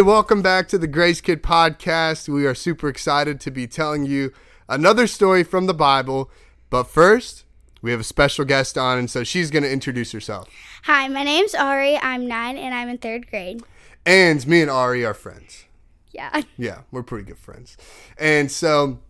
Hey, welcome back to the Grace Kid podcast. We are super excited to be telling you another story from the Bible. But first, we have a special guest on, and so she's going to introduce herself. Hi, my name's Arie. I'm nine and I'm in third grade. And me and Arie are friends. Yeah. Yeah, we're pretty good friends. And so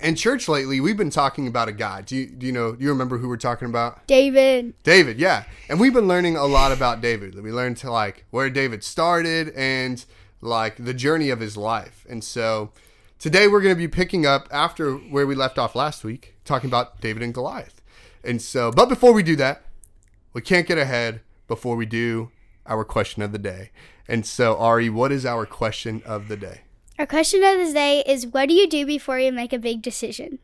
in church lately, we've been talking about a guy. Do you, do you know, do you remember who we're talking about? David. David, yeah. And we've been learning a lot about David. We learned to like where David started and like the journey of his life. And so today we're going to be picking up after where we left off last week, talking about David and Goliath. And so, but before we do that, we can't get ahead before we do our question of the day. And so, Arie, what is our question of the day? Our question of the day is what do you do before you make a big decision?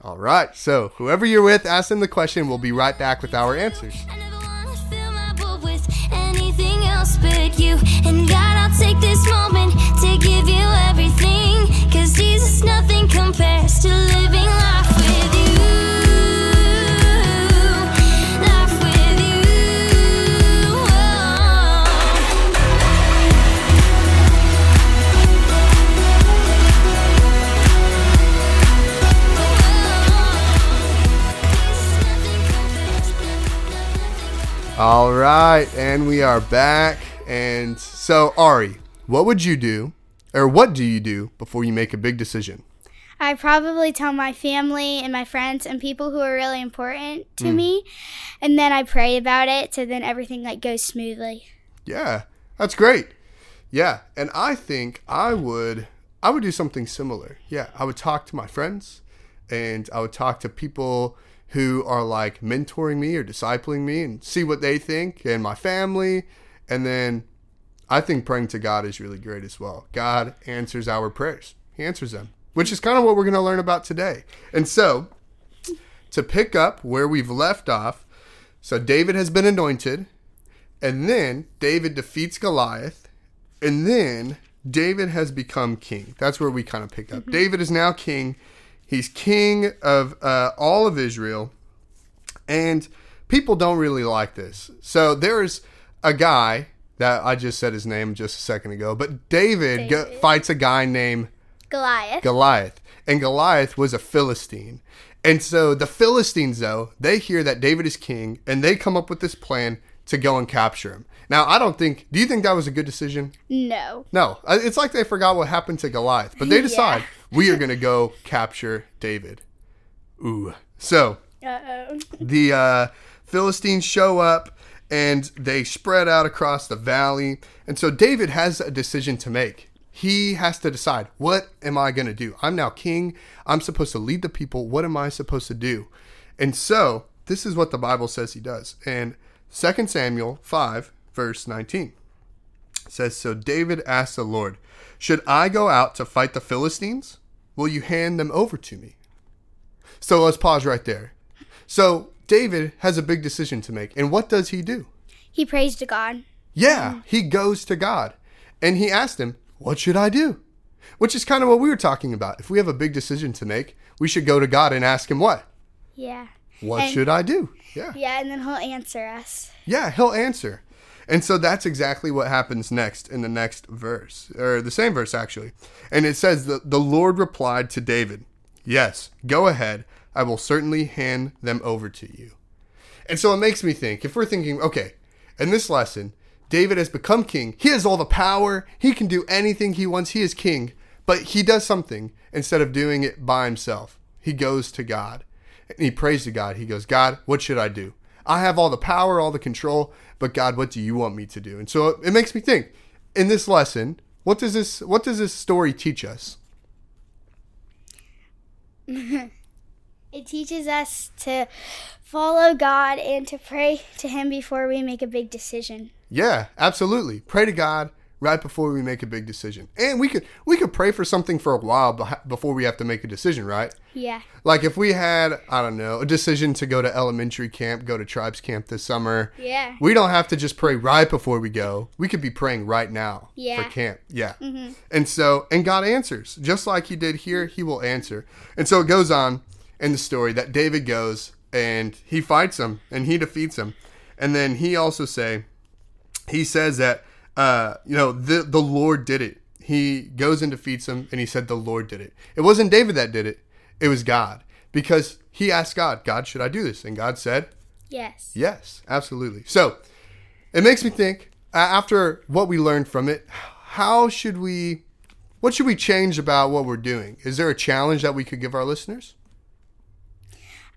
All right. So, whoever you're with, ask them the question. We'll be right back with our answers. I never wanna fill my with anything else but you. And God, I'll take this moment right, and we are back. And so, Arie, what would you do, or what do you do before you make a big decision? I probably tell my family and my friends and people who are really important to hmm. me, and then I pray about it so then everything like goes smoothly. Yeah, that's great. Yeah, and I think I would, I would do something similar. Yeah, I would talk to my friends, and I would talk to people who are like mentoring me or discipling me, and see what they think, and my family, and then I think praying to God is really great as well. God answers our prayers. He answers them, which is kind of what we're going to learn about today. And so, to pick up where we've left off, so David has been anointed, and then David defeats Goliath, and then David has become king. That's where we kind of pick up. Mm-hmm. David is now king. He's king of uh, all of Israel, and people don't really like this. So there's a guy that I just said his name just a second ago, but David, go- fights a guy named Goliath. Goliath. And Goliath was a Philistine. And so the Philistines, though, they hear that David is king and they come up with this plan to go and capture him. Now, I don't think, do you think that was a good decision? no. No. Uh, It's like they forgot what happened to Goliath, but they decide Yeah. We are going to go capture David. Ooh. So Uh oh. the uh, Philistines show up and they spread out across the valley. And so David has a decision to make. He has to decide, what am I going to do? I'm now king. I'm supposed to lead the people. What am I supposed to do? And so this is what the Bible says he does. And 2 Samuel 5, verse 19 it says, So David asked the Lord, Should I go out to fight the Philistines? Will you hand them over to me? So let's pause right there. So David has a big decision to make. And what does he do? He prays to God. Yeah, mm. he goes to God and he asked him, What should I do? Which is kind of what we were talking about. If we have a big decision to make, we should go to God and ask him, What? Yeah. What And- should I do? Yeah. Yeah, and then he'll answer us. Yeah, he'll answer. And so that's exactly what happens next in the next verse, or the same verse actually. And it says that the Lord replied to David, Yes, go ahead. I will certainly hand them over to you. And so it makes me think if we're thinking, okay, in this lesson, David has become king. He has all the power. He can do anything he wants. He is king. But he does something instead of doing it by himself. He goes to God and he prays to God. He goes, God, what should I do? I have all the power, all the control, but God, what do you want me to do? And so it makes me think in this lesson, what does this what does this story teach us? It teaches us to follow God and to pray to Him before we make a big decision. Yeah, absolutely. Pray to God right before we make a big decision. And we could we could pray for something for a while before we have to make a decision, right? Yeah. Like if we had, I don't know, a decision to go to elementary camp, go to tribes camp this summer, Yeah. we don't have to just pray right before we go. We could be praying right now Yeah. for camp. Yeah. Mm-hmm. And so, and God answers. Just like he did here, he will answer. And so it goes on in the story that David goes and he fights him and he defeats him. And then he also say, he says that uh, you know, the the Lord did it. He goes and defeats him, and he said the Lord did it. It wasn't David that did it; it was God, because he asked God, God, should I do this? And God said, Yes. Yes, absolutely. So it makes me think after what we learned from it, how should we, what should we change about what we're doing? Is there a challenge that we could give our listeners?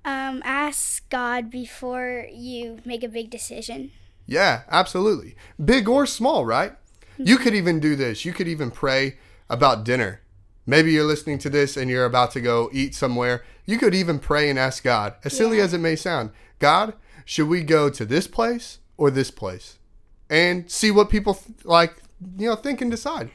Um, ask God before you make a big decision. Yeah, absolutely. Big or small, right? You could even do this. You could even pray about dinner. Maybe you're listening to this and you're about to go eat somewhere. You could even pray and ask God, as silly Yeah. as it may sound, God, should we go to this place or this place? And see what people th- like, you know, think and decide.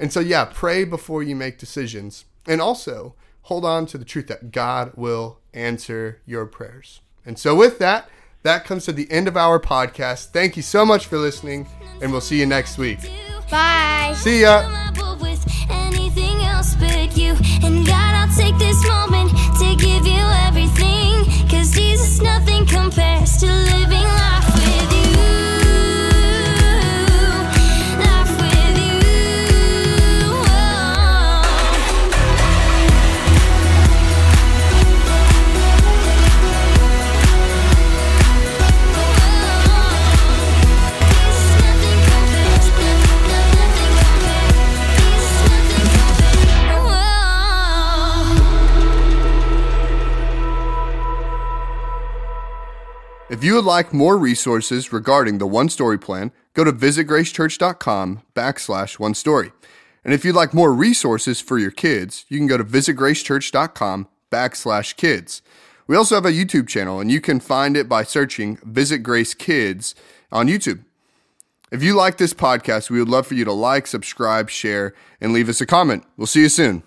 And so, yeah, pray before you make decisions. And also, hold on to the truth that God will answer your prayers. And so, with that, that comes to the end of our podcast. Thank you so much for listening, and we'll see you next week. Bye. See ya. Fill If you would like more resources regarding the One Story Plan, go to visitgracechurch.com backslash one story. And if you'd like more resources for your kids, you can go to visitgracechurch.com backslash kids. We also have a YouTube channel, and you can find it by searching Visit Grace Kids on YouTube. If you like this podcast, we would love for you to like, subscribe, share, and leave us a comment. We'll see you soon.